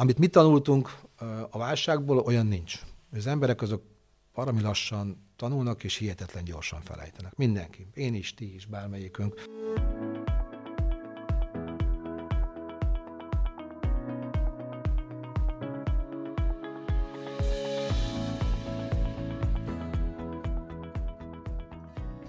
Amit mi tanultunk a válságból, olyan nincs. Az emberek azok valami lassan tanulnak, és hihetetlen gyorsan felejtenek. Mindenki. Én is, ti is, bármelyikünk.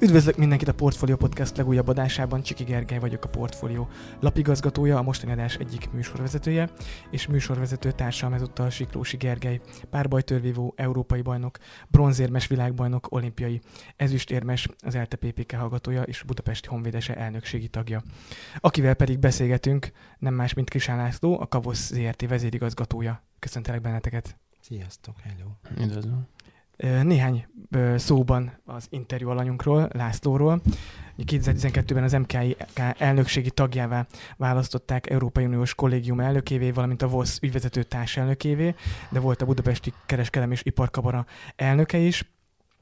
Üdvözlök mindenkit a Portfolio Podcast legújabb adásában, Csiki Gergely vagyok a Portfolio lapigazgatója, a mostani adás egyik műsorvezetője, és műsorvezető társam ezúttal Siklósi Gergely, párbajtörvívó, európai bajnok, bronzérmes világbajnok, olimpiai ezüstérmes, az ELTE PPK hallgatója és Budapesti Honvédese elnökségi tagja. Akivel pedig beszélgetünk, nem más, mint Krisán László, a Kavosz ZRT vezérigazgatója. Köszöntelek benneteket! Sziasztok, hello! Üdvözlöm! Néhány szóban az interjú alanyunkról, Lászlóról. 2012-ben az MKI elnökségi tagjává választották Európai Uniós kollégium elnökévé, valamint a VOSZ ügyvezető társelnökévé, de volt a Budapesti Kereskedelmi és Iparkabara elnöke is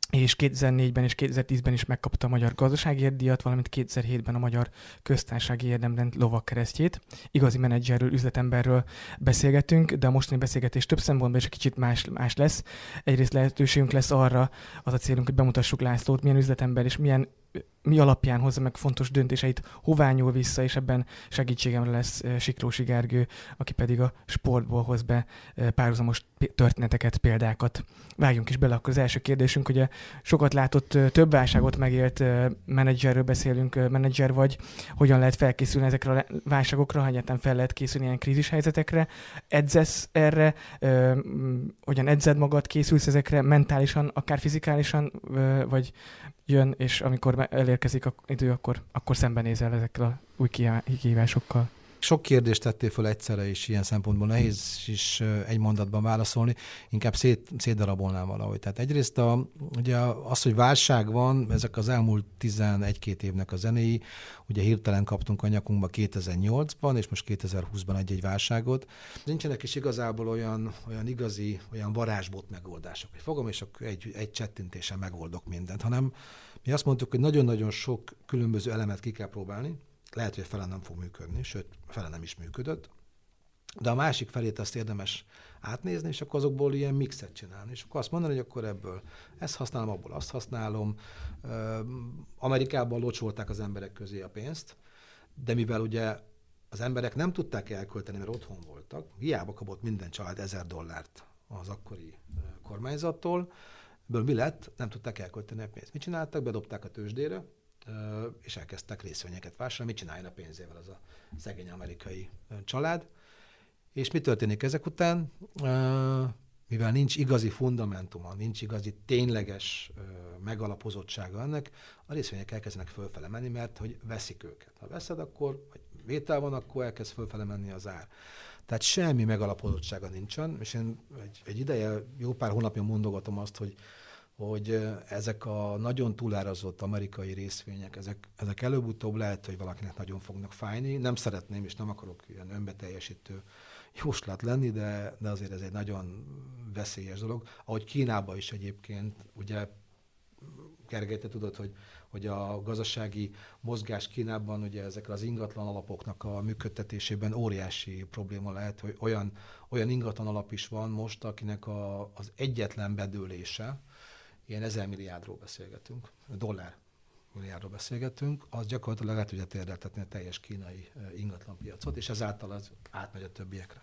és 2004-ben és 2010-ben is megkapta a Magyar Gazdasági Díjat, valamint 2007-ben a Magyar Köztársasági Érdemrend lovakkeresztjét. Igazi menedzserről, üzletemberről beszélgetünk, de a mostani beszélgetés több szempontból is egy kicsit más, más lesz. Egyrészt lehetőségünk lesz arra, az a célunk, hogy bemutassuk Lászlót, milyen üzletember és milyen mi alapján hozza meg fontos döntéseit, hová nyúl vissza, és ebben segítségemre lesz Siklósi Gergő, aki pedig a sportból hoz be párhuzamos történeteket, példákat. Vágjunk is bele, akkor az első kérdésünk, ugye sokat látott, több válságot megélt menedzserről beszélünk, menedzser vagy, hogyan lehet felkészülni ezekre a válságokra, ha egyáltalán fel lehet készülni ilyen krízis helyzetekre, edzesz erre, hogyan edzed magad, készülsz ezekre? Mentálisan, akár fizikálisan, vagy jön, és amikor elérkezik a idő, akkor, akkor szembenézel ezekkel a új kihívásokkal. Sok kérdést tettél föl egyszerre, és ilyen szempontból nehéz is egy mondatban válaszolni, inkább szét, szétdarabolnám valahogy. Tehát egyrészt a, ugye az, hogy válság van, ezek az elmúlt 11-2 évnek a zenéi, ugye hirtelen kaptunk a nyakunkba 2008-ban, és most 2020-ban egy-egy válságot. Nincsenek is igazából olyan, olyan igazi, olyan varázsbot megoldások, hogy fogom, és akkor egy, egy csettintésen megoldok mindent, hanem mi azt mondtuk, hogy nagyon-nagyon sok különböző elemet ki kell próbálni, lehet, hogy fele nem fog működni, sőt, fele nem is működött, de a másik felét azt érdemes átnézni, és akkor azokból ilyen mixet csinálni. És akkor azt mondani, hogy akkor ebből ezt használom, abból azt használom. Amerikában locsolták az emberek közé a pénzt, de mivel ugye az emberek nem tudták elkölteni, mert otthon voltak, hiába kapott minden család ezer dollárt az akkori kormányzattól, ebből mi lett? Nem tudták elkölteni a pénzt. Mit csináltak? Bedobták a tőzsdére, és elkezdtek részvényeket vásárolni. Mit csináljon a pénzével az a szegény amerikai család? És mi történik ezek után? Mivel nincs igazi fundamentuma, nincs igazi tényleges megalapozottsága ennek, a részvények elkezdenek fölfele menni, mert hogy veszik őket. Ha veszed, akkor, vagy vétel van, akkor elkezd fölfele menni az ár. Tehát semmi megalapozottsága nincsen, és én egy, egy ideje, jó pár hónapja mondogatom azt, hogy hogy ezek a nagyon túlárazott amerikai részvények, ezek, ezek előbb-utóbb lehet, hogy valakinek nagyon fognak fájni. Nem szeretném, és nem akarok ilyen önbeteljesítő jóslat lenni, de, de azért ez egy nagyon veszélyes dolog. Ahogy Kínában is egyébként, ugye Gergely, te tudod, hogy, hogy a gazdasági mozgás Kínában ugye ezekre az ingatlan alapoknak a működtetésében óriási probléma lehet, hogy olyan, olyan ingatlan alap is van most, akinek a, az egyetlen bedőlése, ilyen ezer milliárdról beszélgetünk, dollár milliárdról beszélgetünk, az gyakorlatilag át tudja térdeltetni a teljes kínai ingatlanpiacot, és ezáltal az átmegy a többiekre.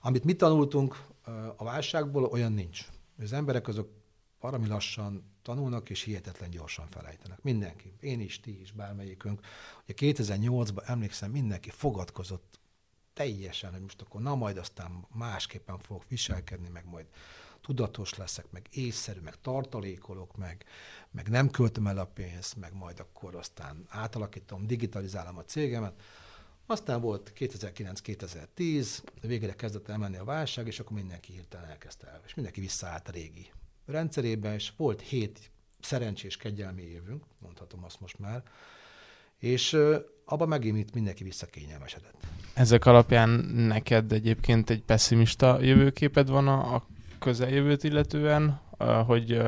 Amit mi tanultunk a válságból, olyan nincs. Az emberek azok valami lassan tanulnak, és hihetetlen gyorsan felejtenek. Mindenki. Én is, ti is, bármelyikünk. Ugye 2008-ban emlékszem, mindenki fogadkozott teljesen, hogy most akkor na majd aztán másképpen fogok viselkedni, meg majd tudatos leszek, meg észszerű, meg tartalékolok, meg, meg nem költöm el a pénzt, meg majd akkor aztán átalakítom, digitalizálom a cégemet. Aztán volt 2009-2010, végre kezdett elmenni a válság, és akkor mindenki hirtelen elkezdte el, és mindenki visszaállt a régi rendszerébe, és volt hét szerencsés kegyelmi évünk, mondhatom azt most már, és abban megint mindenki visszakényelmesedett. Ezek alapján neked egyébként egy pessimista jövőképed van a, a közeljövőt illetően, hogy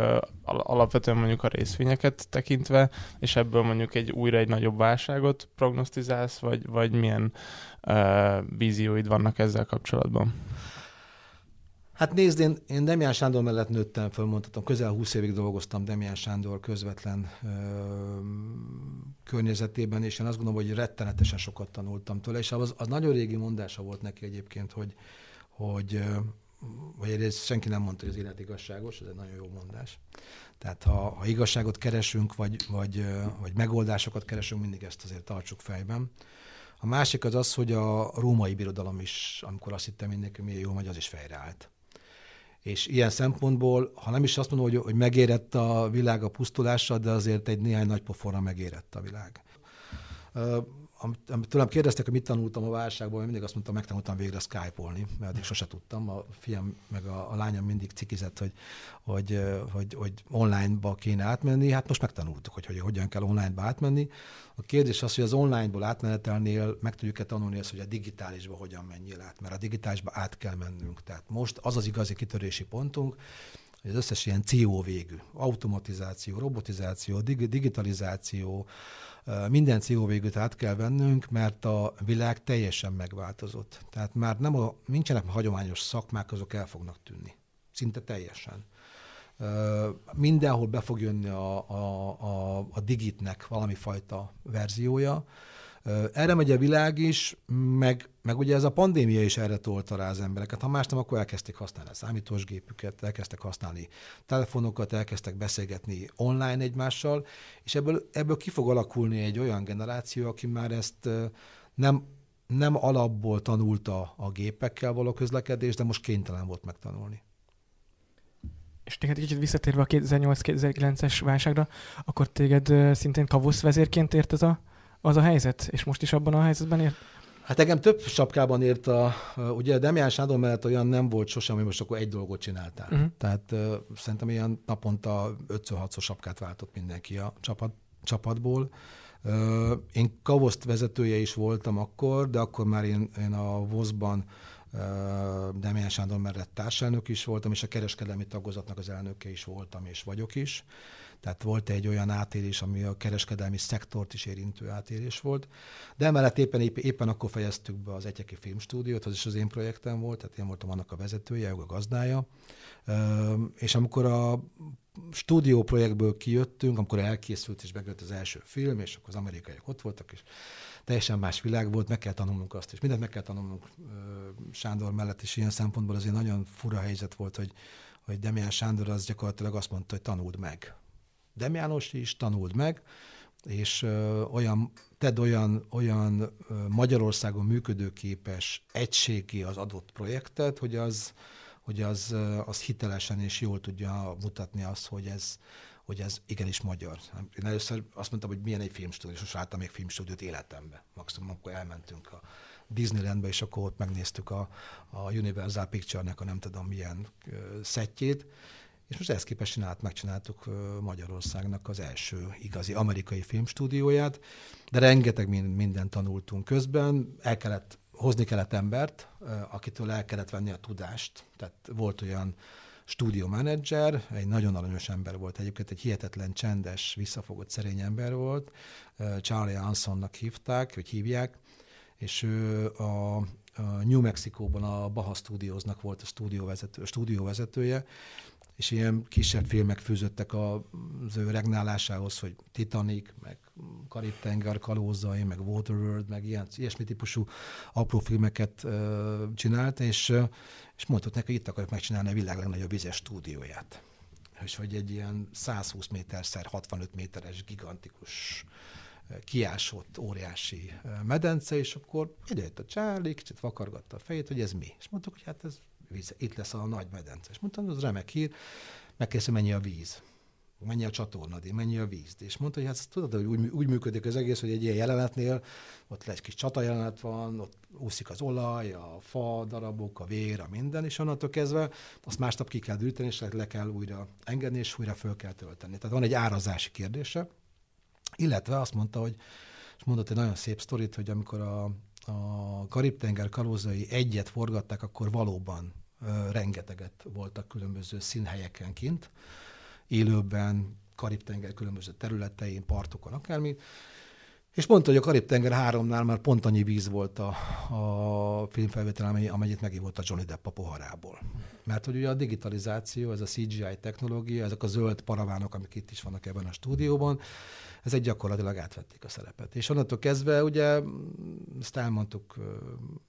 alapvetően mondjuk a részvényeket tekintve, és ebből mondjuk egy újra egy nagyobb válságot prognosztizálsz, vagy, vagy milyen vízióid vannak ezzel kapcsolatban? Hát nézd, én, én Demián Sándor mellett nőttem föl, mondhatom, közel 20 évig dolgoztam Demián Sándor közvetlen ö, környezetében, és én azt gondolom, hogy rettenetesen sokat tanultam tőle, és az, az nagyon régi mondása volt neki egyébként, hogy, hogy vagy egyrészt senki nem mondta, hogy az élet igazságos, ez egy nagyon jó mondás. Tehát ha, ha igazságot keresünk, vagy, vagy, vagy megoldásokat keresünk, mindig ezt azért tartsuk fejben. A másik az az, hogy a római birodalom is, amikor azt hittem mindenki, milyen jó hogy az is fejreállt. És ilyen szempontból, ha nem is azt mondom, hogy, hogy megérett a világ a pusztulással, de azért egy néhány nagy pofonra megérett a világ amit, amit tőlem kérdeztek, hogy mit tanultam a válságból, én mindig azt mondtam, megtanultam végre skype-olni, mert addig sose tudtam. A fiam meg a, a lányom mindig cikizett, hogy, hogy, hogy, hogy online-ba kéne átmenni. Hát most megtanultuk, hogy, hogy hogyan kell online-ba átmenni. A kérdés az, hogy az online-ból átmenetelnél meg tudjuk-e tanulni azt, hogy a digitálisba hogyan menjél át, mert a digitálisba át kell mennünk. Tehát most az az igazi kitörési pontunk, hogy az összes ilyen CO végű, automatizáció, robotizáció, digitalizáció, minden CO át kell vennünk, mert a világ teljesen megváltozott. Tehát már nem a, nincsenek hagyományos szakmák, azok el fognak tűnni. Szinte teljesen. Mindenhol be fog jönni a, a, a, a digitnek valami fajta verziója, erre megy a világ is, meg, meg ugye ez a pandémia is erre tolta rá az embereket. Ha más nem, akkor elkezdték használni a számítósgépüket, elkezdtek használni telefonokat, elkezdtek beszélgetni online egymással, és ebből, ebből ki fog alakulni egy olyan generáció, aki már ezt nem, nem alapból tanulta a gépekkel való közlekedést, de most kénytelen volt megtanulni. És téged kicsit visszatérve a 2008-2009-es válságra, akkor téged szintén kavusz vezérként ért ez a az a helyzet, és most is abban a helyzetben ér? Hát engem több sapkában ért a, ugye Demián Sándor mellett olyan nem volt sosem, hogy most akkor egy dolgot csináltál. Uh-huh. Tehát uh, szerintem ilyen naponta 5-6-szor sapkát váltott mindenki a csapat, csapatból. Uh, én Kavoszt vezetője is voltam akkor, de akkor már én, én a VOSZ-ban uh, Demián Sándor mellett társelnök is voltam, és a kereskedelmi tagozatnak az elnöke is voltam, és vagyok is. Tehát volt egy olyan átérés, ami a kereskedelmi szektort is érintő átérés volt. De emellett éppen, éppen akkor fejeztük be az Egyeki Filmstúdiót, az is az én projektem volt, tehát én voltam annak a vezetője, a gazdája. És amikor a stúdió projektből kijöttünk, amikor elkészült és megjött az első film, és akkor az amerikaiak ott voltak, és teljesen más világ volt, meg kell tanulnunk azt, és mindent meg kell tanulnunk Sándor mellett, és ilyen szempontból azért nagyon fura helyzet volt, hogy, hogy Demián Sándor az gyakorlatilag azt mondta, hogy tanuld meg. Dem János is tanuld meg, és olyan, tedd olyan, olyan Magyarországon működőképes egységi az adott projektet, hogy az, hogy az, az hitelesen és jól tudja mutatni azt, hogy ez, hogy ez igenis magyar. Én először azt mondtam, hogy milyen egy filmstúdió, most láttam még filmstúdiót életembe. Maximum akkor elmentünk a Disneylandbe, és akkor ott megnéztük a, a Universal Picture-nek a nem tudom milyen szettjét, és most ezt képest csinált, megcsináltuk Magyarországnak az első igazi amerikai filmstúdióját, de rengeteg mindent tanultunk közben, el kellett, hozni kellett embert, akitől el kellett venni a tudást. Tehát volt olyan stúdiómenedzser, egy nagyon aranyos ember volt egyébként, egy hihetetlen csendes, visszafogott szerény ember volt, Charlie Ansonnak hívták, vagy hívják, és ő a, New Mexico-ban a Baha Studiosnak volt a stúdióvezető, stúdióvezetője, és ilyen kisebb filmek fűzöttek az ő regnálásához, hogy Titanic, meg Karib-tenger kalózai, meg Waterworld, meg ilyen, ilyesmi típusú apró filmeket uh, csinált, és, és mondott neki, hogy itt akarjuk megcsinálni a világ legnagyobb vizes stúdióját. És hogy egy ilyen 120 méterszer 65 méteres gigantikus kiásott óriási medence, és akkor idejött a Charlie, kicsit vakargatta a fejét, hogy ez mi. És mondtuk, hogy hát ez víz, itt lesz a nagy medence. És mondtam, az remek hír, megkérdeztem, mennyi a víz mennyi a csatornadé, mennyi a víz. És mondta, hogy hát tudod, hogy úgy, úgy működik az egész, hogy egy ilyen jelenetnél ott egy kis csata jelenet van, ott úszik az olaj, a fa darabok, a vér, a minden, és onnantól kezdve azt másnap ki kell dűteni, és le kell újra engedni, és újra föl kell tölteni. Tehát van egy árazási kérdése, illetve azt mondta, hogy, és mondott egy nagyon szép sztorit, hogy amikor a, a Karib-tenger kalózai egyet forgatták, akkor valóban rengeteget voltak különböző színhelyeken kint, élőben, Karib-tenger különböző területein, partokon, akármi. És mondta, hogy a Karib-tenger háromnál már pont annyi víz volt a, a filmfelvétel, amennyit megívott a Johnny Depp a poharából. Mert hogy ugye a digitalizáció, ez a CGI technológia, ezek a zöld paravánok, amik itt is vannak ebben a stúdióban, ezek gyakorlatilag átvették a szerepet. És onnantól kezdve ugye ezt elmondtuk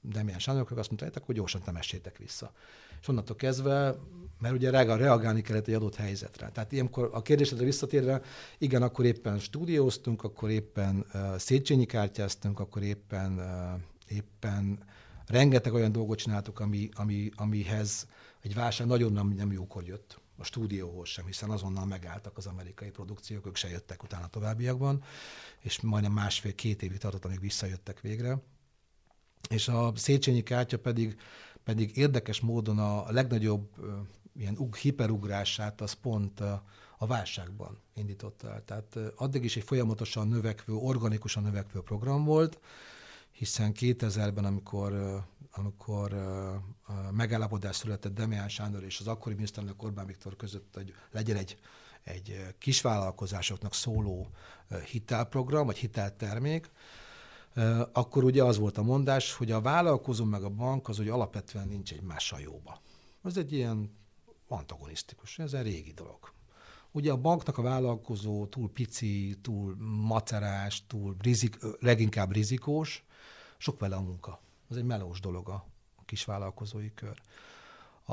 Demián Sándornak, azt mondta, hogy gyorsan temessétek vissza. És onnantól kezdve, mert ugye reagálni kellett egy adott helyzetre. Tehát ilyenkor a kérdésedre visszatérve, igen, akkor éppen stúdióztunk, akkor éppen uh, Széchenyi kártyáztunk, akkor éppen, uh, éppen rengeteg olyan dolgot csináltuk, ami, ami, amihez egy válság nagyon nem, nem jókor jött a stúdióhoz sem, hiszen azonnal megálltak az amerikai produkciók, ők se jöttek utána továbbiakban, és majdnem másfél-két évig tartott, amíg visszajöttek végre. És a Széchenyi kártya pedig, pedig érdekes módon a legnagyobb ilyen hiperugrását az pont a válságban indította el. Tehát addig is egy folyamatosan növekvő, organikusan növekvő program volt, hiszen 2000-ben, amikor, amikor megállapodás született Demián Sándor és az akkori miniszterelnök Orbán Viktor között, hogy legyen egy, egy kisvállalkozásoknak szóló hitelprogram, vagy hiteltermék, akkor ugye az volt a mondás, hogy a vállalkozó meg a bank az, hogy alapvetően nincs egymással jóba. Ez egy ilyen antagonisztikus, ez egy régi dolog. Ugye a banknak a vállalkozó túl pici, túl macerás, túl rizik, leginkább rizikós, sok vele a munka. Ez egy melós dolog a kis vállalkozói kör.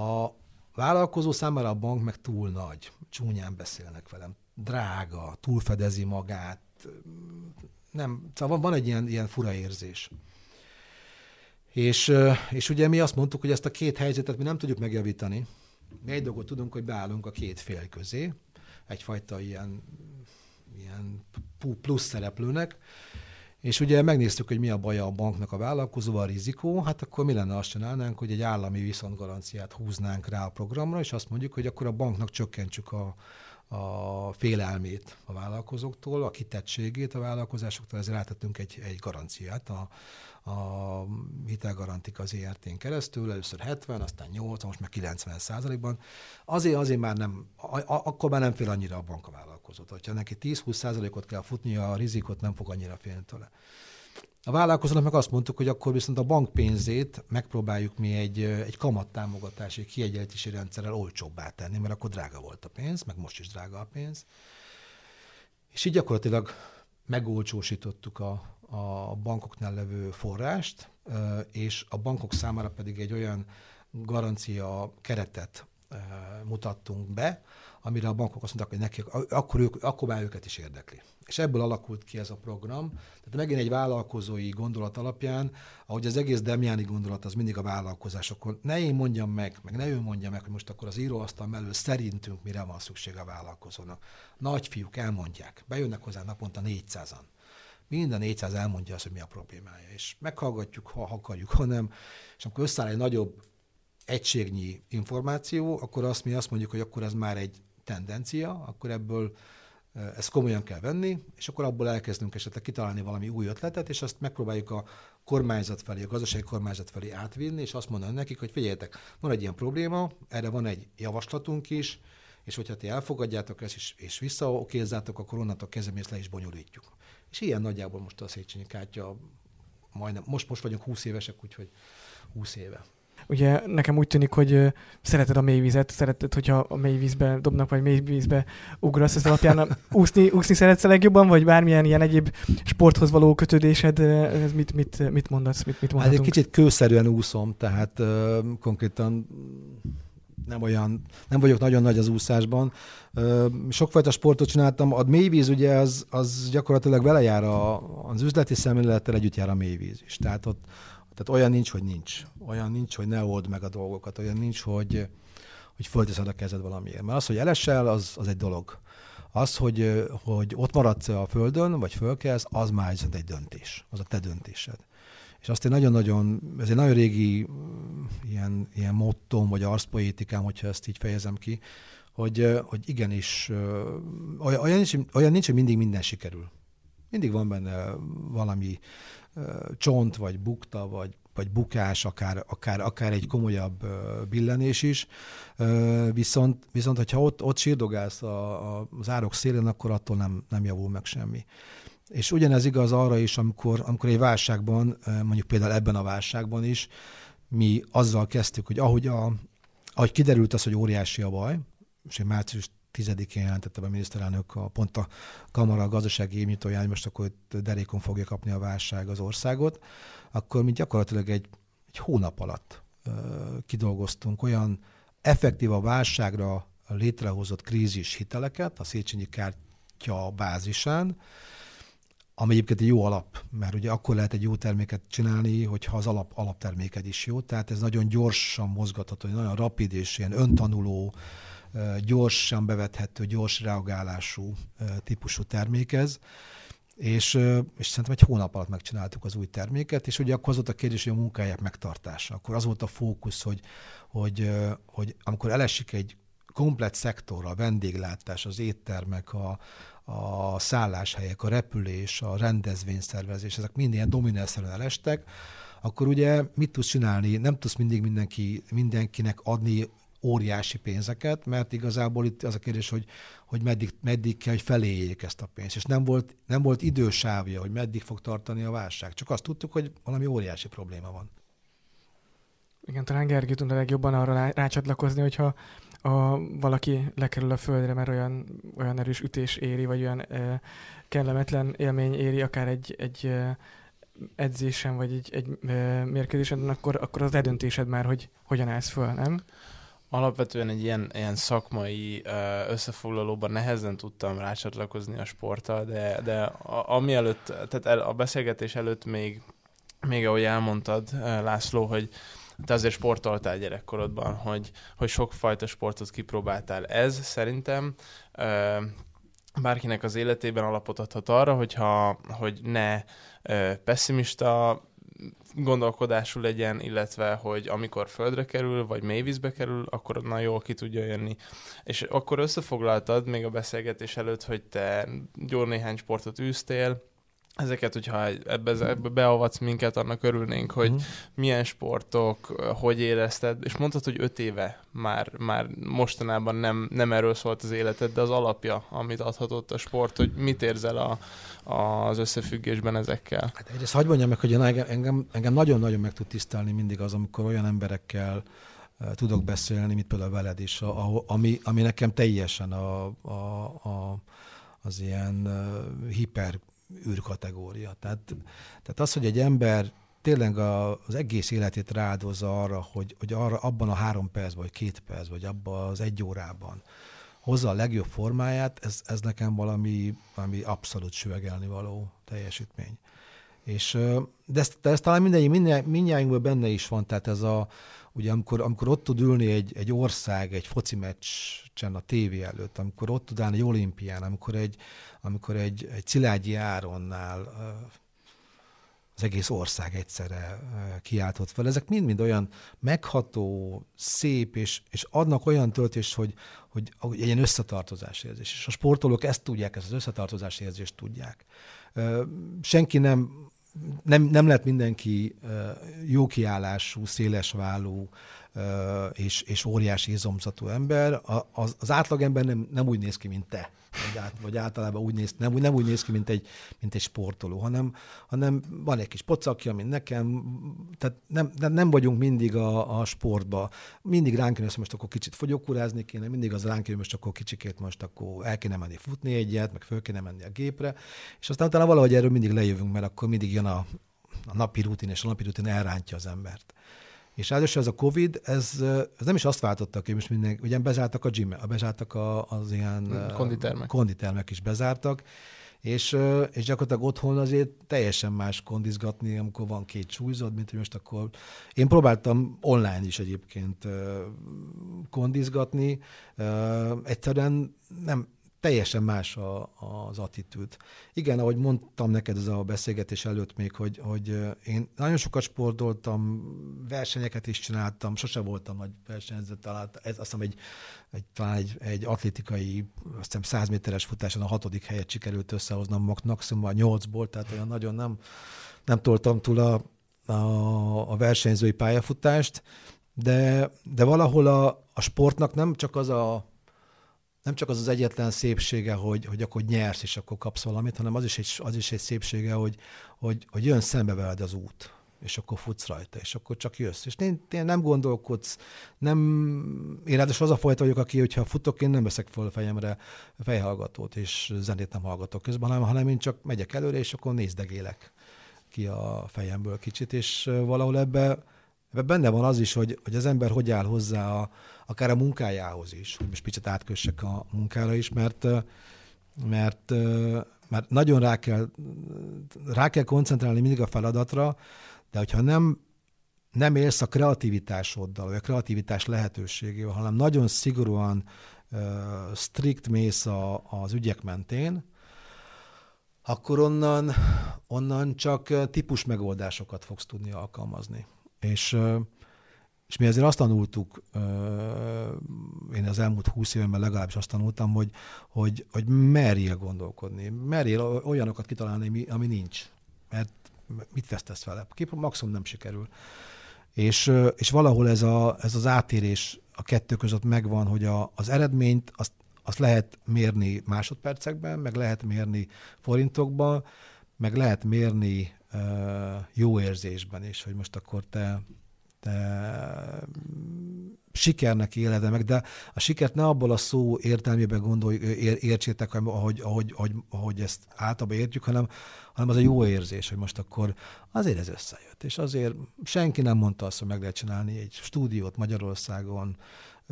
A vállalkozó számára a bank meg túl nagy, csúnyán beszélnek velem, drága, túlfedezi magát, nem, szóval van egy ilyen, ilyen fura érzés. És, és ugye mi azt mondtuk, hogy ezt a két helyzetet mi nem tudjuk megjavítani. Mi egy dolgot tudunk, hogy beállunk a két fél közé, egyfajta ilyen, ilyen plusz szereplőnek, és ugye megnéztük, hogy mi a baja a banknak a vállalkozóval, a rizikó, hát akkor mi lenne azt csinálnánk, hogy egy állami viszontgaranciát húznánk rá a programra, és azt mondjuk, hogy akkor a banknak csökkentsük a, a félelmét a vállalkozóktól, a kitettségét a vállalkozásoktól, ezért rátettünk egy, egy garanciát a, a hitelgarantik az ERT-n keresztül, először 70, aztán 80, most meg 90 százalékban. Azért, azért már nem, a, akkor már nem fél annyira a bank a vállalkozót. Ha neki 10-20 százalékot kell futnia, a rizikot nem fog annyira félni tőle. A vállalkozónak meg azt mondtuk, hogy akkor viszont a bank pénzét megpróbáljuk mi egy, egy kamattámogatási kiegyenlítési rendszerrel olcsóbbá tenni, mert akkor drága volt a pénz, meg most is drága a pénz. És így gyakorlatilag megolcsósítottuk a, a bankoknál levő forrást, és a bankok számára pedig egy olyan garancia keretet mutattunk be, amire a bankok azt mondták, hogy nekik, akkor, ők, akkor már őket is érdekli. És ebből alakult ki ez a program. Tehát megint egy vállalkozói gondolat alapján, ahogy az egész Demjáni gondolat az mindig a vállalkozásokon. Ne én mondjam meg, meg ne ő mondja meg, hogy most akkor az íróasztal mellől szerintünk mire van szükség a vállalkozónak. Nagy fiúk elmondják, bejönnek hozzá naponta 400-an. Minden 400 elmondja azt, hogy mi a problémája. És meghallgatjuk, ha akarjuk, ha nem. És amikor összeáll egy nagyobb egységnyi információ, akkor azt mi azt mondjuk, hogy akkor ez már egy tendencia, akkor ebből ezt komolyan kell venni, és akkor abból elkezdünk esetleg kitalálni valami új ötletet, és azt megpróbáljuk a kormányzat felé, a gazdasági kormányzat felé átvinni, és azt mondani nekik, hogy figyeljetek, van egy ilyen probléma, erre van egy javaslatunk is, és hogyha ti elfogadjátok ezt, és, és visszaokézzátok, akkor onnantól ezt le is bonyolítjuk. És ilyen nagyjából most a Széchenyi kártya, majdnem, most, most vagyunk 20 évesek, úgyhogy 20 éve. Ugye nekem úgy tűnik, hogy szereted a mélyvizet, szereted, hogyha a mélyvízbe dobnak, vagy mélyvízbe ugrasz, ez alapján úszni, úszni szeretsz a legjobban, vagy bármilyen ilyen egyéb sporthoz való kötődésed, ez mit, mit, mit mondasz, mit, mit mondhatunk? Hát egy kicsit kőszerűen úszom, tehát uh, konkrétan nem olyan, nem vagyok nagyon nagy az úszásban. Sokfajta sportot csináltam. A mélyvíz ugye az, az gyakorlatilag vele jár a, az üzleti szemlélettel együtt jár a mélyvíz is. Tehát ott, tehát olyan nincs, hogy nincs. Olyan nincs, hogy ne old meg a dolgokat. Olyan nincs, hogy, hogy fölteszed a kezed valamiért. Mert az, hogy elesel, az, az egy dolog. Az, hogy, hogy ott maradsz a földön, vagy fölkelsz, az már egy döntés. Az a te döntésed. És azt én nagyon-nagyon, ez egy nagyon régi ilyen, ilyen mottom, vagy arszpoétikám, hogyha ezt így fejezem ki, hogy, hogy igenis, olyan, olyan, nincs, olyan nincs, hogy mindig minden sikerül. Mindig van benne valami csont, vagy bukta, vagy vagy bukás, akár, akár, akár egy komolyabb billenés is. Viszont, viszont hogyha ott, ott sírdogálsz a, a, az árok szélén, akkor attól nem, nem javul meg semmi. És ugyanez igaz arra is, amikor, amikor egy válságban, mondjuk például ebben a válságban is, mi azzal kezdtük, hogy ahogy, a, ahogy kiderült az, hogy óriási a baj, és március 10-én jelentette be a miniszterelnök a, pont a Kamara a gazdasági évnyitóján, hogy most akkor derékon fogja kapni a válság az országot, akkor mi gyakorlatilag egy, egy hónap alatt ö, kidolgoztunk olyan effektív a válságra létrehozott krízis hiteleket a Széchenyi kártya bázisán, ami egyébként egy jó alap, mert ugye akkor lehet egy jó terméket csinálni, hogyha az alap, alapterméked is jó, tehát ez nagyon gyorsan mozgatható, nagyon rapid és ilyen öntanuló, gyorsan bevethető, gyors reagálású típusú termék ez. És, és szerintem egy hónap alatt megcsináltuk az új terméket, és ugye akkor az volt a kérdés, hogy a munkáják megtartása. Akkor az volt a fókusz, hogy, hogy, hogy amikor elesik egy komplet szektor, a vendéglátás, az éttermek, a, a szálláshelyek, a repülés, a rendezvényszervezés, ezek mind ilyen dominálszerűen elestek, akkor ugye mit tudsz csinálni? Nem tudsz mindig mindenki, mindenkinek adni óriási pénzeket, mert igazából itt az a kérdés, hogy, hogy meddig, meddig kell, hogy feléjék ezt a pénzt. És nem volt, nem volt idősávja, hogy meddig fog tartani a válság. Csak azt tudtuk, hogy valami óriási probléma van. Igen, talán Gergő tudna legjobban arra rácsatlakozni, hogyha a, valaki lekerül a földre, mert olyan, olyan erős ütés éri, vagy olyan e, kellemetlen élmény éri, akár egy, egy e, edzésen, vagy egy, egy e, mérkőzésen, akkor, akkor az eldöntésed már, hogy hogyan állsz föl, nem? Alapvetően egy ilyen, ilyen szakmai összefoglalóban nehezen tudtam rácsatlakozni a sporttal, de, de a, ami előtt, tehát el, a beszélgetés előtt még, még ahogy elmondtad, László, hogy te azért sportoltál gyerekkorodban, hogy, hogy sokfajta sportot kipróbáltál. Ez szerintem bárkinek az életében alapot adhat arra, hogyha, hogy ne pessimista gondolkodású legyen, illetve hogy amikor földre kerül, vagy mélyvízbe kerül, akkor onnan jól ki tudja jönni. És akkor összefoglaltad még a beszélgetés előtt, hogy te jó néhány sportot űztél, ezeket, hogyha ebbe, ebbe beavatsz minket, annak örülnénk, hogy uh-huh. milyen sportok, hogy érezted, és mondtad, hogy öt éve már, már mostanában nem, nem erről szólt az életed, de az alapja, amit adhatott a sport, hogy mit érzel a, az összefüggésben ezekkel? Hát egyrészt hagyd mondjam meg, hogy engem, engem nagyon-nagyon meg tud tisztelni mindig az, amikor olyan emberekkel tudok beszélni, mint például veled is, a, a, ami, ami nekem teljesen a, a, a, az ilyen uh, hiper űrkategória. Tehát, tehát az, hogy egy ember tényleg a, az egész életét ráldozza arra, hogy, hogy arra, abban a három percben, vagy két percben, vagy abban az egy órában hozza a legjobb formáját, ez, ez nekem valami, valami abszolút süvegelni való teljesítmény. És, de ezt, de ezt talán minden, minden, mindjárt benne is van, tehát ez a, ugye amikor, amikor ott tud ülni egy, egy ország egy foci meccsen a tévé előtt, amikor ott tud állni egy olimpián, amikor egy, amikor egy, egy Szilágyi Áronnál az egész ország egyszerre kiáltott fel. Ezek mind-mind olyan megható, szép, és, és adnak olyan töltést, hogy, hogy, hogy egy ilyen összetartozás érzés. És a sportolók ezt tudják, ezt az összetartozás érzést tudják. Senki nem nem, nem lehet mindenki jó kiállású, szélesvállú és, és óriási izomzatú ember. Az, az átlagember nem, nem úgy néz ki, mint te vagy, át, vagy általában úgy néz, nem, nem úgy néz ki, mint egy, mint egy sportoló, hanem, hanem van egy kis pocakja, mint nekem, tehát nem, nem vagyunk mindig a, a sportba. Mindig ránk jön, most akkor kicsit fogyókúrázni kéne, mindig az ránk jön, most akkor kicsikét most akkor el kéne menni futni egyet, meg föl kéne menni a gépre, és aztán utána valahogy erről mindig lejövünk, mert akkor mindig jön a, a napi rutin, és a napi rutin elrántja az embert. És ráadásul ez a Covid, ez, ez nem is azt váltotta ki, most minden, ugye bezártak a gym, bezártak a, az ilyen konditermek. konditermek is bezártak, és, és gyakorlatilag otthon azért teljesen más kondizgatni, amikor van két súlyzod, mint hogy most akkor... Én próbáltam online is egyébként kondizgatni, egyszerűen nem, teljesen más a, az attitűd. Igen, ahogy mondtam neked ez a beszélgetés előtt még, hogy, hogy én nagyon sokat sportoltam, versenyeket is csináltam, sose voltam nagy versenyző, talán ez azt hiszem egy, egy, talán egy, egy atlétikai, azt hiszem 100 méteres futáson a hatodik helyet sikerült összehoznom maximum a nyolcból, tehát olyan nagyon nem, nem toltam túl a, a, a versenyzői pályafutást, de, de valahol a, a sportnak nem csak az a nem csak az az egyetlen szépsége, hogy, hogy akkor nyersz, és akkor kapsz valamit, hanem az is egy, az is egy szépsége, hogy, hogy, hogy jön szembe veled az út, és akkor futsz rajta, és akkor csak jössz. És én, nem gondolkodsz, nem... Én ráadásul az a fajta vagyok, aki, hogyha futok, én nem veszek fel a fejemre fejhallgatót, és zenét nem hallgatok közben, hanem, hanem én csak megyek előre, és akkor nézdegélek ki a fejemből kicsit, és valahol ebbe, ebbe benne van az is, hogy, hogy az ember hogy áll hozzá a, akár a munkájához is, hogy most picit átkössek a munkára is, mert, mert, mert nagyon rá kell, rá kell koncentrálni mindig a feladatra, de hogyha nem, nem élsz a kreativitásoddal, vagy a kreativitás lehetőségével, hanem nagyon szigorúan uh, strikt mész a, az ügyek mentén, akkor onnan, onnan csak típus megoldásokat fogsz tudni alkalmazni. És és mi azért azt tanultuk, én az elmúlt húsz évemben legalábbis azt tanultam, hogy, hogy, hogy merjél gondolkodni, merjél olyanokat kitalálni, ami nincs. Mert mit vesztesz vele? Kép maximum nem sikerül. És, és valahol ez, a, ez az átérés a kettő között megvan, hogy a, az eredményt azt, azt lehet mérni másodpercekben, meg lehet mérni forintokban, meg lehet mérni uh, jó érzésben is, hogy most akkor te sikernek éled meg, de a sikert ne abból a szó értelmében gondolj, ér, értsétek, ahogy, ahogy, ahogy, ahogy ezt általában értjük, hanem, hanem az a jó érzés, hogy most akkor azért ez összejött. És azért senki nem mondta azt, hogy meg lehet csinálni egy stúdiót Magyarországon,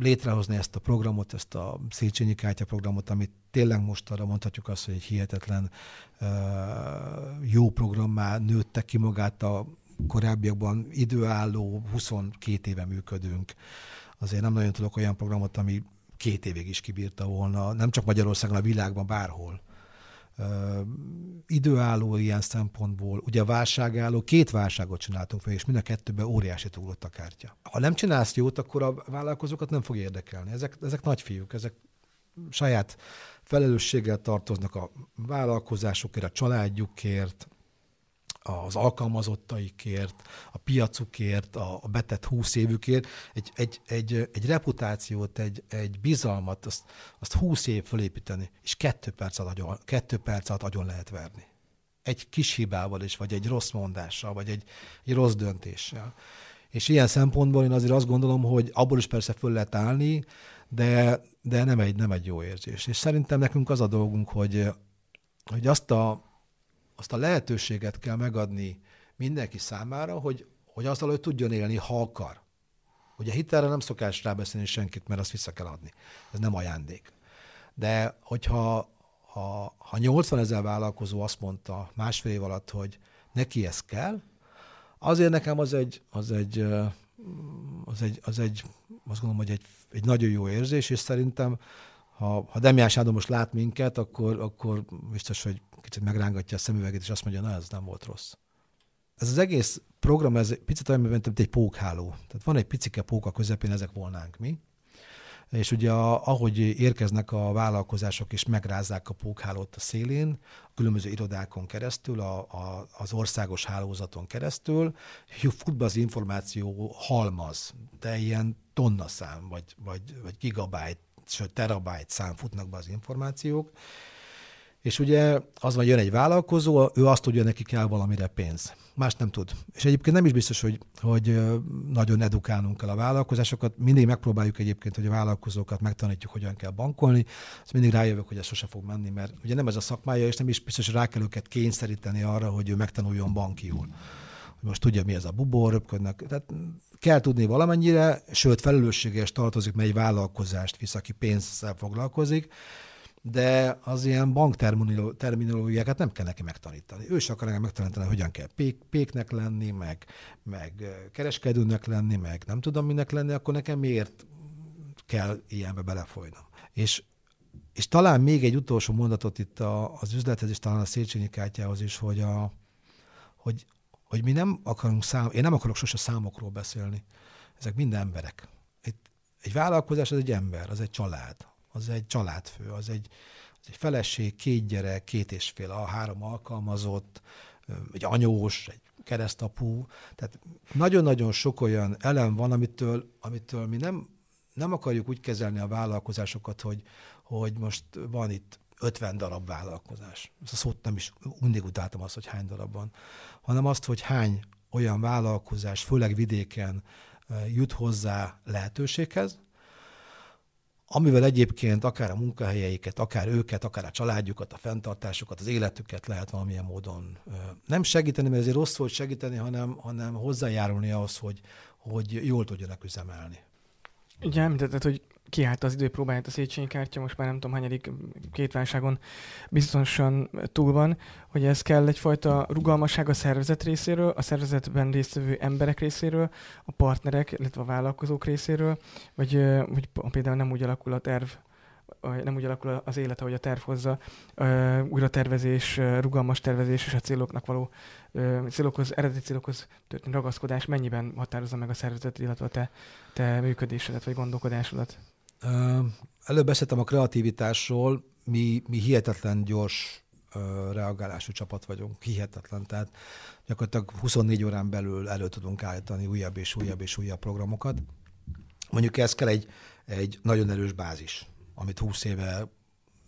létrehozni ezt a programot, ezt a Széchenyi Kátya programot, amit tényleg most arra mondhatjuk azt, hogy egy hihetetlen jó programmá nőtte ki magát a korábbiakban időálló, 22 éve működünk. Azért nem nagyon tudok olyan programot, ami két évig is kibírta volna, nem csak Magyarországon, a világban, bárhol. Uh, időálló ilyen szempontból, ugye a válságálló, két válságot csináltunk fel, és mind a kettőben óriási túlott a kártya. Ha nem csinálsz jót, akkor a vállalkozókat nem fog érdekelni. Ezek, ezek nagy fiúk, ezek saját felelősséggel tartoznak a vállalkozásokért, a családjukért, az alkalmazottaikért, a piacukért, a, betett húsz évükért, egy, egy, egy, egy reputációt, egy, egy bizalmat, azt, azt húsz év fölépíteni, és kettő perc, alatt agyon, kettő perc alatt agyon lehet verni. Egy kis hibával is, vagy egy rossz mondással, vagy egy, egy rossz döntéssel. És ilyen szempontból én azért azt gondolom, hogy abból is persze föl lehet állni, de, de nem, egy, nem egy jó érzés. És szerintem nekünk az a dolgunk, hogy, hogy azt a azt a lehetőséget kell megadni mindenki számára, hogy, hogy azzal ő tudjon élni, ha akar. Ugye hitelre nem szokás rábeszélni senkit, mert azt vissza kell adni. Ez nem ajándék. De hogyha ha, ha 80 ezer vállalkozó azt mondta másfél év alatt, hogy neki ez kell, azért nekem az egy, az egy, az egy, az egy azt gondolom, hogy egy, egy nagyon jó érzés, és szerintem ha, ha Demiás Ádám most lát minket, akkor, akkor biztos, hogy kicsit megrángatja a szemüveget, és azt mondja, na ez nem volt rossz. Ez az egész program, ez picit olyan, mint egy pókháló. Tehát van egy picike pók a közepén, ezek volnánk mi. És ugye ahogy érkeznek a vállalkozások és megrázzák a pókhálót a szélén, a különböző irodákon keresztül, a, a, az országos hálózaton keresztül, fut be az információ halmaz, de ilyen tonnaszám, vagy, vagy, vagy gigabyte, sőt terabyte szám futnak be az információk, és ugye az van, jön egy vállalkozó, ő azt tudja, neki kell valamire pénz. Más nem tud. És egyébként nem is biztos, hogy, hogy nagyon edukálnunk kell a vállalkozásokat. Mindig megpróbáljuk egyébként, hogy a vállalkozókat megtanítjuk, hogyan kell bankolni. Azt mindig rájövök, hogy ez sose fog menni, mert ugye nem ez a szakmája, és nem is biztos, hogy rá kell őket kényszeríteni arra, hogy ő megtanuljon bankiul. Most tudja, mi ez a bubor, röpködnek. Tehát kell tudni valamennyire, sőt felelősséges tartozik, mely vállalkozást visz, aki pénzzel foglalkozik, de az ilyen bankterminológiákat nem kell neki megtanítani. Ő is akar nekem megtanítani, hogyan kell pék, péknek lenni, meg, meg kereskedőnek lenni, meg nem tudom minek lenni, akkor nekem miért kell ilyenbe belefolynom. És, és talán még egy utolsó mondatot itt a, az üzlethez, és talán a Széchenyi kártyához is, hogy, a, hogy, hogy mi nem akarunk szám, én nem akarok sose számokról beszélni. Ezek mind emberek. Egy, egy vállalkozás az egy ember, az egy család az egy családfő, az egy, az egy feleség, két gyerek, két és fél, a három alkalmazott, egy anyós, egy keresztapú. Tehát nagyon-nagyon sok olyan elem van, amitől, amitől mi nem, nem akarjuk úgy kezelni a vállalkozásokat, hogy, hogy most van itt 50 darab vállalkozás. Ezt a szót nem is mindig utáltam azt, hogy hány darab van, hanem azt, hogy hány olyan vállalkozás, főleg vidéken jut hozzá lehetőséghez, amivel egyébként akár a munkahelyeiket, akár őket, akár a családjukat, a fenntartásukat, az életüket lehet valamilyen módon nem segíteni, mert ezért rossz volt segíteni, hanem, hanem hozzájárulni ahhoz, hogy, hogy jól tudjanak üzemelni. Ugye említetted, hogy kiállt az idő, próbáját a Széchenyi kártya, most már nem tudom, hányadik két válságon biztosan túl van, hogy ez kell egyfajta rugalmasság a szervezet részéről, a szervezetben résztvevő emberek részéről, a partnerek, illetve a vállalkozók részéről, vagy, vagy például nem úgy alakul a terv, nem úgy alakul az élet, ahogy a terv hozza, újra tervezés, rugalmas tervezés és a céloknak való célokhoz, eredeti célokhoz történő ragaszkodás mennyiben határozza meg a szervezet, illetve a te, te működésedet vagy gondolkodásodat? Előbb beszéltem a kreativitásról, mi, mi hihetetlen gyors reagálású csapat vagyunk, hihetetlen. Tehát gyakorlatilag 24 órán belül elő tudunk állítani újabb és újabb és újabb programokat. Mondjuk ez kell egy, egy nagyon erős bázis, amit 20 éve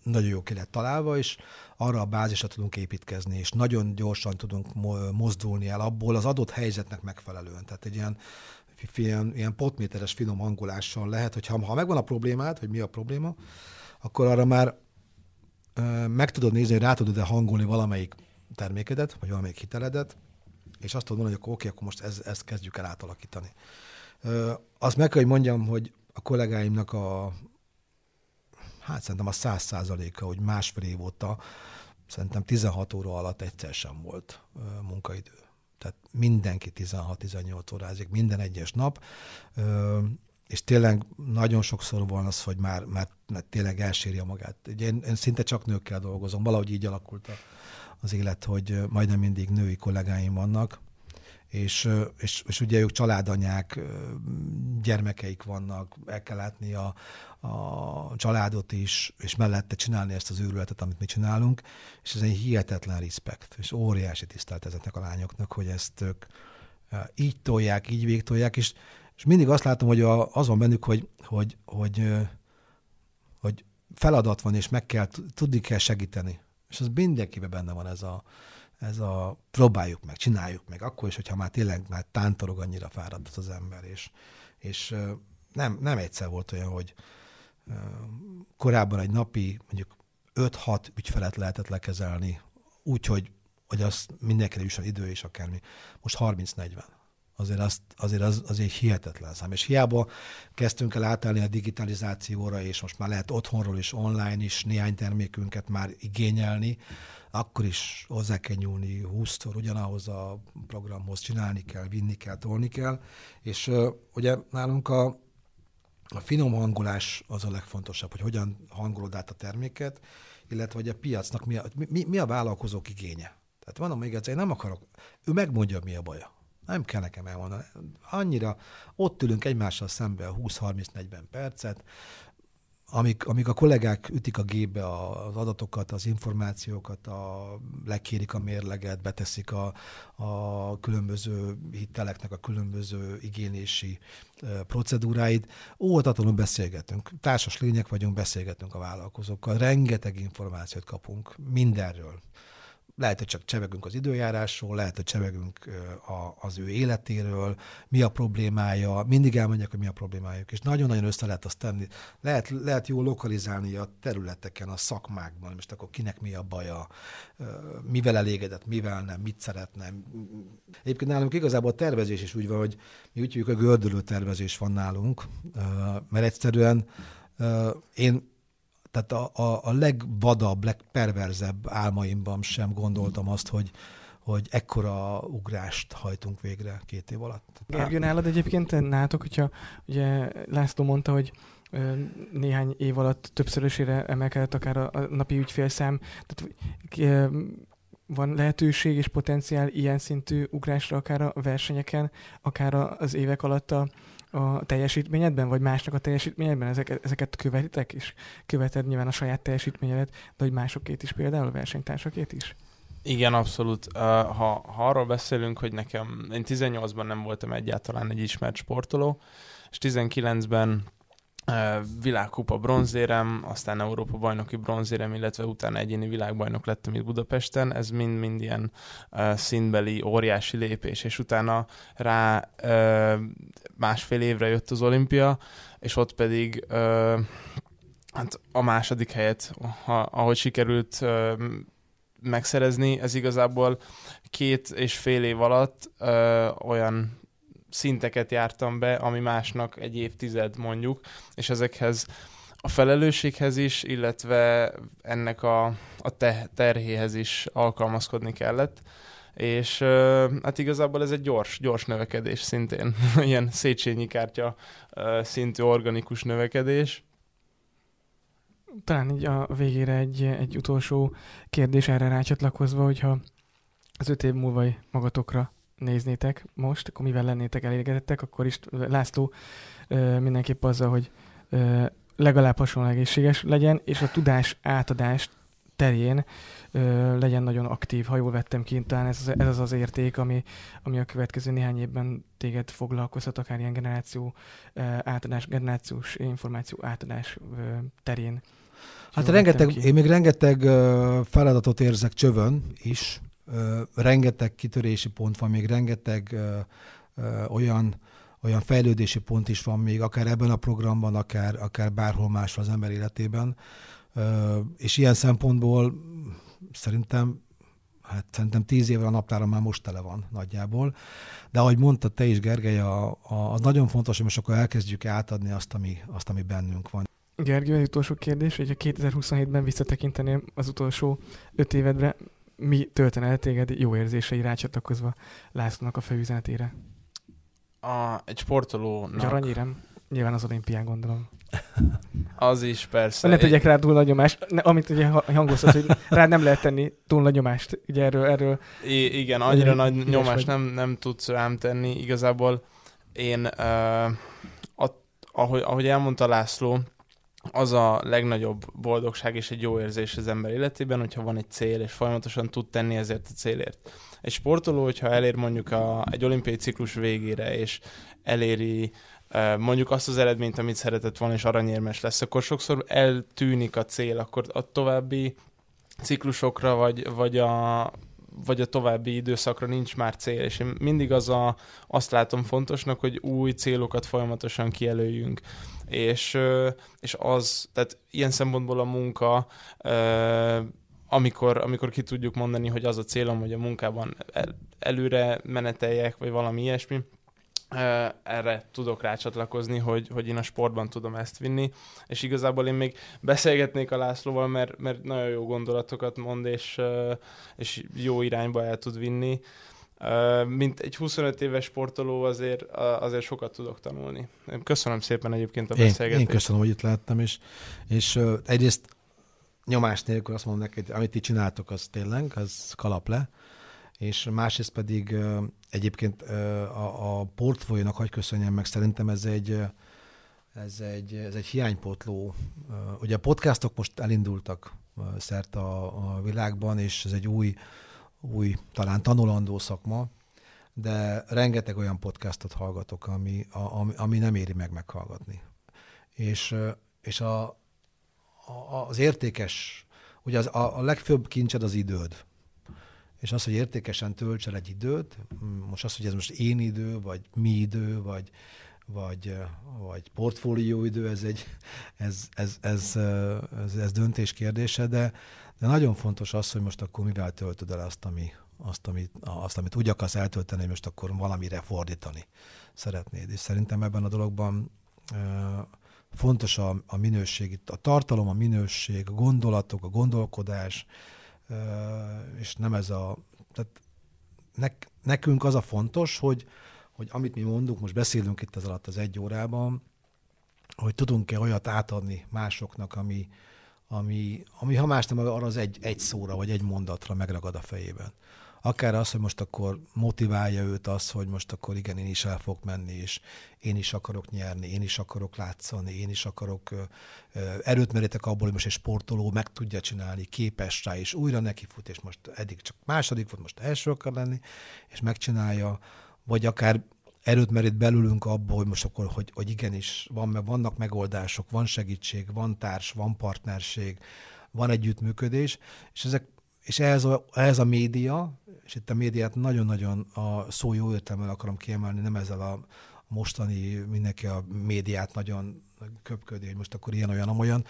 nagyon jó ki lett találva, és arra a bázisra tudunk építkezni, és nagyon gyorsan tudunk mozdulni el abból az adott helyzetnek megfelelően. Tehát egy ilyen ilyen, ilyen potméteres finom hangolással lehet, hogy ha, megvan a problémád, hogy mi a probléma, akkor arra már ö, meg tudod nézni, hogy rá tudod-e hangolni valamelyik termékedet, vagy valamelyik hiteledet, és azt tudod mondani, hogy oké, akkor most ez, ezt kezdjük el átalakítani. Ö, azt meg kell, hogy mondjam, hogy a kollégáimnak a, hát szerintem a száz százaléka, hogy másfél év óta, szerintem 16 óra alatt egyszer sem volt munkaidő tehát mindenki 16-18 órázik minden egyes nap, és tényleg nagyon sokszor van az, hogy már, már, tényleg elsírja magát. Ugye én, én szinte csak nőkkel dolgozom, valahogy így alakult az élet, hogy majdnem mindig női kollégáim vannak, és, és, és ugye ők családanyák, gyermekeik vannak, el kell látni a, a családot is, és mellette csinálni ezt az őrületet, amit mi csinálunk, és ez egy hihetetlen respekt, és óriási tisztelt ezeknek a lányoknak, hogy ezt ők így tolják, így végtolják, és, és mindig azt látom, hogy a, az van bennük, hogy, hogy, hogy, hogy feladat van, és meg kell, tudni kell segíteni. És az mindenkiben benne van ez a, ez a próbáljuk meg, csináljuk meg, akkor is, hogyha már tényleg már tántorog annyira fáradt az ember, és, és nem, nem egyszer volt olyan, hogy korábban egy napi mondjuk 5-6 ügyfelet lehetett lekezelni, úgyhogy hogy az mindenkire jusson idő és akármi. Most 30-40. Azért, azt, azért az, az egy hihetetlen szám. És hiába kezdtünk el átállni a digitalizációra, és most már lehet otthonról is, online is néhány termékünket már igényelni, akkor is hozzá kell nyúlni 20-szor ugyanahoz a programhoz, csinálni kell, vinni kell, tolni kell, és uh, ugye nálunk a, a finom hangolás az a legfontosabb, hogy hogyan hangolod át a terméket, illetve hogy a piacnak mi a, mi, mi a vállalkozók igénye. Tehát van, még egyszer, én nem akarok, ő megmondja, mi a baja. Nem kell nekem elmondani. Annyira ott ülünk egymással szembe 20-30-40 percet, amik, amik a kollégák ütik a gépbe az adatokat, az információkat, a, lekérik a mérleget, beteszik a, a különböző hiteleknek a különböző igénylési procedúráid, óvatatlanul beszélgetünk. Társas lények vagyunk, beszélgetünk a vállalkozókkal, rengeteg információt kapunk mindenről lehet, hogy csak csevegünk az időjárásról, lehet, hogy csevegünk a, az ő életéről, mi a problémája, mindig elmondják, hogy mi a problémájuk, és nagyon-nagyon össze lehet azt tenni. Lehet, lehet jól lokalizálni a területeken, a szakmákban, most akkor kinek mi a baja, mivel elégedett, mivel nem, mit szeretne. Egyébként nálunk igazából a tervezés is úgy van, hogy mi úgy hívjuk, a gördülő tervezés van nálunk, mert egyszerűen én tehát a, a, a legvadabb, legperverzebb álmaimban sem gondoltam azt, hogy, hogy ekkora ugrást hajtunk végre két év alatt. Gergő, nálad egyébként nátok, hogyha ugye László mondta, hogy néhány év alatt többszörösére emelkedett akár a, a napi ügyfélszám. Tehát van lehetőség és potenciál ilyen szintű ugrásra akár a versenyeken, akár az évek alatt a, a teljesítményedben, vagy másnak a teljesítményedben? Ezeket, ezeket követitek, és követed nyilván a saját teljesítményedet, de hogy másokét is például, versenytársakét is? Igen, abszolút. Ha, ha arról beszélünk, hogy nekem, én 18-ban nem voltam egyáltalán egy ismert sportoló, és 19-ben uh, világkupa bronzérem, aztán Európa bajnoki bronzérem, illetve utána egyéni világbajnok lettem itt Budapesten, ez mind-mind ilyen uh, színbeli óriási lépés, és utána rá uh, másfél évre jött az olimpia, és ott pedig uh, hát a második helyet, ha, ahogy sikerült uh, megszerezni, ez igazából két és fél év alatt ö, olyan szinteket jártam be, ami másnak egy évtized mondjuk, és ezekhez a felelősséghez is, illetve ennek a, a te, terhéhez is alkalmazkodni kellett. És hát igazából ez egy gyors, gyors növekedés szintén, ilyen Széchenyi kártya szintű organikus növekedés talán így a végére egy, egy utolsó kérdés erre rácsatlakozva, hogyha az öt év múlva magatokra néznétek most, akkor mivel lennétek elégedettek, akkor is László mindenképp azzal, hogy legalább hasonló egészséges legyen, és a tudás átadás terén ö, legyen nagyon aktív, ha jól vettem ki, talán ez, ez az az érték, ami, ami a következő néhány évben téged foglalkoztat, akár ilyen generáció ö, átadás, generációs információ átadás ö, terén. Hát rengeteg, én még rengeteg feladatot érzek csövön is, rengeteg kitörési pont van, még rengeteg olyan, olyan fejlődési pont is van még, akár ebben a programban, akár, akár bárhol máshol az ember életében. És ilyen szempontból szerintem hát szerintem tíz évre a naptára már most tele van nagyjából. De ahogy mondta te is, Gergely, a, a, az nagyon fontos, hogy most akkor elkezdjük átadni azt, ami, azt, ami bennünk van. Gergő, egy utolsó kérdés, hogy a 2027-ben visszatekinteném az utolsó öt évedre, mi töltene el téged jó érzései rácsatlakozva Lászlónak a főüzenetére? A, egy sportolónak... Aranyérem, nyilván az olimpián gondolom. Az is, persze. Ne tegyek rá túl nagy nyomást, ne, amit ugye hangoztat, hogy rá nem lehet tenni túl nagy nyomást. Ugye erről... erről I- igen, annyira nagy nyomást nem, nem tudsz rám tenni. Igazából én, uh, a, ahogy, ahogy elmondta László, az a legnagyobb boldogság és egy jó érzés az ember életében, hogyha van egy cél, és folyamatosan tud tenni ezért a célért. Egy sportoló, hogyha elér mondjuk a, egy olimpiai ciklus végére, és eléri mondjuk azt az eredményt, amit szeretett volna, és aranyérmes lesz, akkor sokszor eltűnik a cél, akkor a további ciklusokra, vagy, vagy, a, vagy a további időszakra nincs már cél, és én mindig az a, azt látom fontosnak, hogy új célokat folyamatosan kijelöljünk és, és az, tehát ilyen szempontból a munka, amikor, amikor ki tudjuk mondani, hogy az a célom, hogy a munkában el, előre meneteljek, vagy valami ilyesmi, erre tudok rácsatlakozni, hogy, hogy én a sportban tudom ezt vinni, és igazából én még beszélgetnék a Lászlóval, mert, mert nagyon jó gondolatokat mond, és, és jó irányba el tud vinni, mint egy 25 éves sportoló azért, azért sokat tudok tanulni. Köszönöm szépen egyébként a beszélgetést. Én, én köszönöm, hogy itt láttam, és, és egyrészt nyomás nélkül azt mondom neked, amit ti csináltok, az tényleg, az kalap le, és másrészt pedig egyébként a, a portfóliónak hagy köszönjem meg, szerintem ez egy, ez egy, ez egy hiánypotló. Ugye a podcastok most elindultak szerte a, a világban, és ez egy új új, talán tanulandó szakma, de rengeteg olyan podcastot hallgatok, ami, a, ami, ami nem éri meg meghallgatni. És, és a, a, az értékes, ugye az, a, a legfőbb kincsed az időd. És az, hogy értékesen töltsel egy időt, most az, hogy ez most én idő, vagy mi idő, vagy, vagy, vagy portfólió idő, ez, egy, ez, ez, ez, ez, ez döntés kérdése, de, de nagyon fontos az, hogy most akkor mivel töltöd el azt, ami, azt, amit, azt, amit úgy akarsz eltölteni, hogy most akkor valamire fordítani szeretnéd. És szerintem ebben a dologban e, fontos a, a minőség, a tartalom, a minőség, a gondolatok, a gondolkodás, e, és nem ez a... Tehát ne, nekünk az a fontos, hogy, hogy amit mi mondunk, most beszélünk itt az alatt az egy órában, hogy tudunk-e olyat átadni másoknak, ami, ami, ami ha más nem, arra az egy, egy szóra vagy egy mondatra megragad a fejében. akár az, hogy most akkor motiválja őt az, hogy most akkor igen, én is el fogok menni, és én is akarok nyerni, én is akarok látszani, én is akarok erőt merítek abból, hogy most egy sportoló meg tudja csinálni, képes rá, és újra neki fut, és most eddig csak második volt, most első akar lenni, és megcsinálja, vagy akár erőt merít belülünk abból, hogy most akkor, hogy, hogy igenis van, vannak megoldások, van segítség, van társ, van partnerség, van együttműködés, és ezek és ehhez a, ehhez a média, és itt a médiát nagyon-nagyon a szó jó értelmel akarom kiemelni, nem ezzel a mostani mindenki a médiát nagyon köpködi, hogy most akkor ilyen, olyan, amolyan.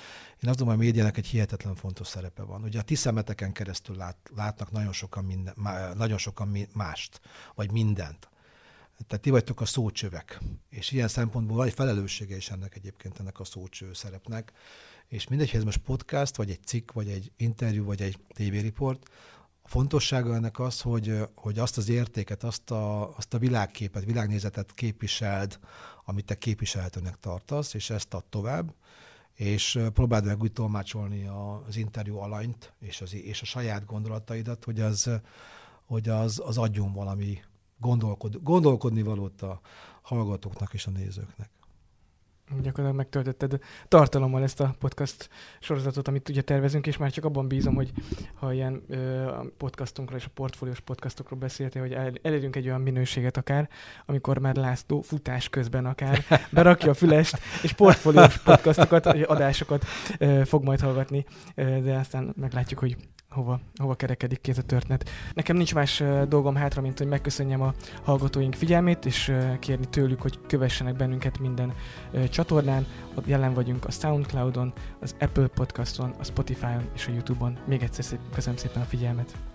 Én azt gondolom, hogy a médiának egy hihetetlen fontos szerepe van. Ugye a ti szemeteken keresztül lát, látnak nagyon sokan, minden, nagyon sokan mást, vagy mindent. Tehát ti vagytok a szócsövek. És ilyen szempontból van egy felelőssége is ennek egyébként ennek a szócső szerepnek. És mindegy, hogy ez most podcast, vagy egy cikk, vagy egy interjú, vagy egy tévériport, a fontossága ennek az, hogy, hogy azt az értéket, azt a, azt a világképet, világnézetet képviseld, amit te képviselhetőnek tartasz, és ezt ad tovább, és próbáld meg úgy tolmácsolni az interjú alanyt, és, az, és a saját gondolataidat, hogy az, hogy az, az adjon valami gondolkod, gondolkodni valót a hallgatóknak és a nézőknek. Gyakorlatilag megtöltötted tartalommal ezt a podcast sorozatot, amit ugye tervezünk, és már csak abban bízom, hogy ha ilyen ö, a podcastunkról és a portfóliós podcastokról beszéltél, hogy el, elérünk egy olyan minőséget akár, amikor már László futás közben akár berakja a fülest, és portfóliós podcastokat, adásokat ö, fog majd hallgatni, ö, de aztán meglátjuk, hogy hova, hova kerekedik ez a történet. Nekem nincs más dolgom hátra, mint hogy megköszönjem a hallgatóink figyelmét, és kérni tőlük, hogy kövessenek bennünket minden csatornán. Ott jelen vagyunk a Soundcloudon, az Apple Podcaston, a Spotify-on és a YouTube-on. Még egyszer köszönöm szépen a figyelmet!